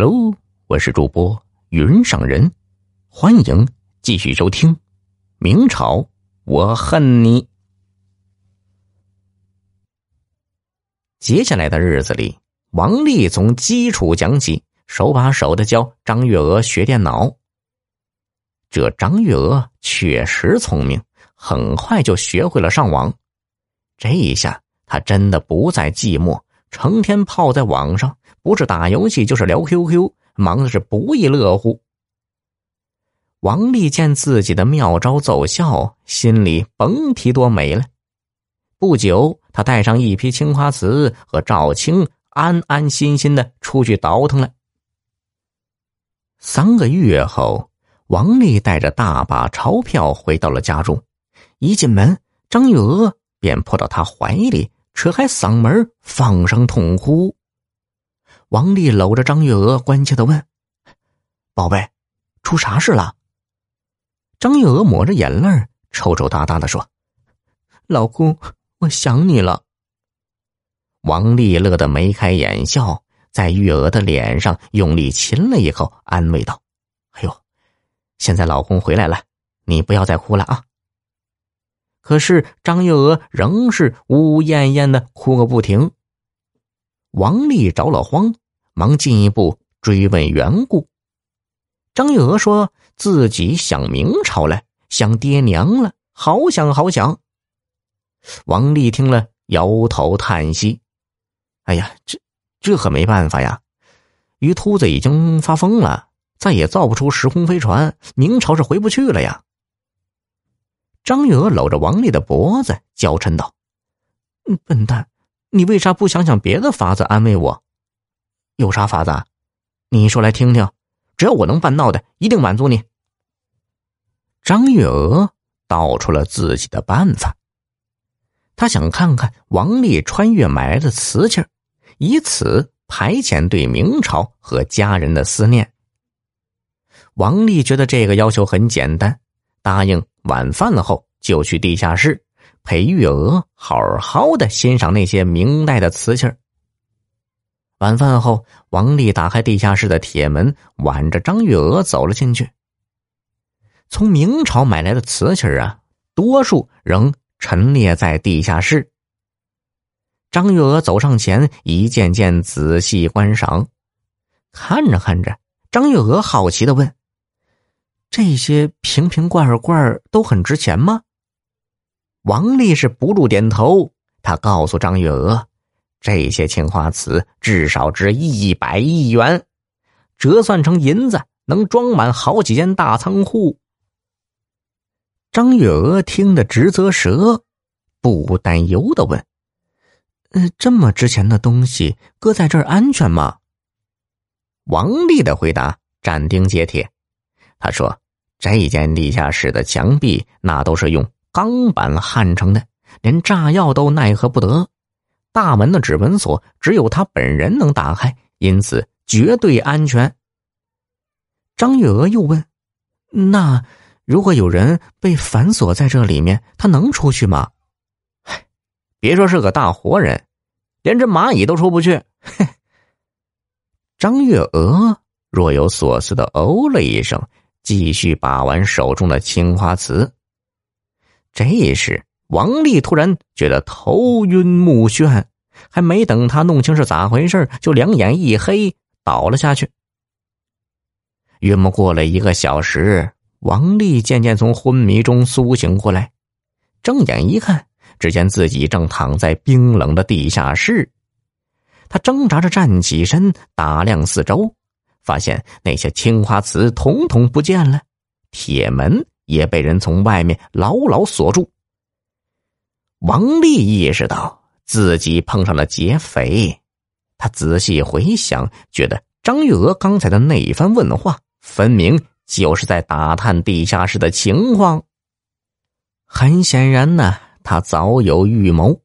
Hello，我是主播云上人，欢迎继续收听《明朝我恨你》。接下来的日子里，王丽从基础讲起，手把手的教张月娥学电脑。这张月娥确实聪明，很快就学会了上网。这一下，她真的不再寂寞，成天泡在网上。不是打游戏就是聊 QQ，忙的是不亦乐乎。王丽见自己的妙招奏效，心里甭提多美了。不久，他带上一批青花瓷和赵青，安安心心的出去倒腾了。三个月后，王丽带着大把钞票回到了家中，一进门，张玉娥便扑到他怀里，扯开嗓门放声痛哭。王丽搂着张月娥，关切的问：“宝贝，出啥事了？”张月娥抹着眼泪，抽抽搭搭的说：“老公，我想你了。”王丽乐得眉开眼笑，在月娥的脸上用力亲了一口，安慰道：“哎呦，现在老公回来了，你不要再哭了啊。”可是张月娥仍是呜呜咽咽的哭个不停。王丽着了慌，忙进一步追问缘故。张月娥说自己想明朝了，想爹娘了，好想好想。王丽听了，摇头叹息：“哎呀，这这可没办法呀！于秃子已经发疯了，再也造不出时空飞船，明朝是回不去了呀。”张月娥搂着王丽的脖子，娇嗔道：“嗯笨蛋！”你为啥不想想别的法子安慰我？有啥法子？你说来听听。只要我能办到的，一定满足你。张月娥道出了自己的办法。他想看看王丽穿越买来的瓷器以此排遣对明朝和家人的思念。王丽觉得这个要求很简单，答应晚饭了后就去地下室。陪月娥好好的欣赏那些明代的瓷器晚饭后，王丽打开地下室的铁门，挽着张月娥走了进去。从明朝买来的瓷器啊，多数仍陈列在地下室。张月娥走上前，一件件仔细观赏。看着看着，张月娥好奇的问：“这些瓶瓶罐罐都很值钱吗？”王丽是不住点头，他告诉张月娥：“这些青花瓷至少值一百亿元，折算成银子能装满好几间大仓库。”张月娥听得直啧舌，不无担忧的问：“呃，这么值钱的东西搁在这儿安全吗？”王丽的回答斩钉截铁，他说：“这间地下室的墙壁那都是用。”钢板焊成的，连炸药都奈何不得。大门的指纹锁只有他本人能打开，因此绝对安全。张月娥又问：“那如果有人被反锁在这里面，他能出去吗？”别说是个大活人，连只蚂蚁都出不去。张月娥若有所思的哦了一声，继续把玩手中的青花瓷。这时，王丽突然觉得头晕目眩，还没等他弄清是咋回事，就两眼一黑，倒了下去。约莫过了一个小时，王丽渐渐从昏迷中苏醒过来，睁眼一看，只见自己正躺在冰冷的地下室。他挣扎着站起身，打量四周，发现那些青花瓷统统不见了，铁门。也被人从外面牢牢锁住。王丽意识到自己碰上了劫匪，他仔细回想，觉得张玉娥刚才的那一番问话，分明就是在打探地下室的情况。很显然呢，他早有预谋，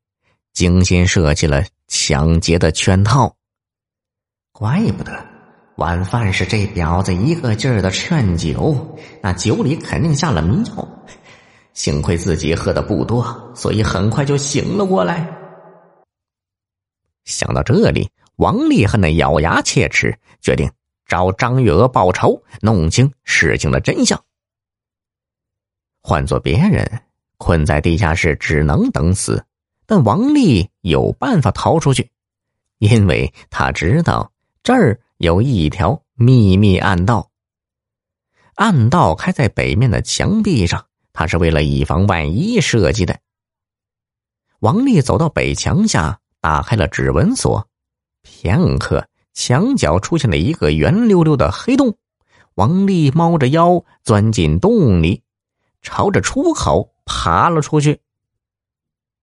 精心设计了抢劫的圈套。怪不得。晚饭是这婊子一个劲儿的劝酒，那酒里肯定下了迷药。幸亏自己喝的不多，所以很快就醒了过来。想到这里，王丽恨得咬牙切齿，决定找张月娥报仇，弄清事情的真相。换做别人，困在地下室只能等死，但王丽有办法逃出去，因为他知道这儿有一条秘密暗道。暗道开在北面的墙壁上，他是为了以防万一设计的。王丽走到北墙下，打开了指纹锁，片刻。墙角出现了一个圆溜溜的黑洞，王丽猫着腰钻进洞里，朝着出口爬了出去。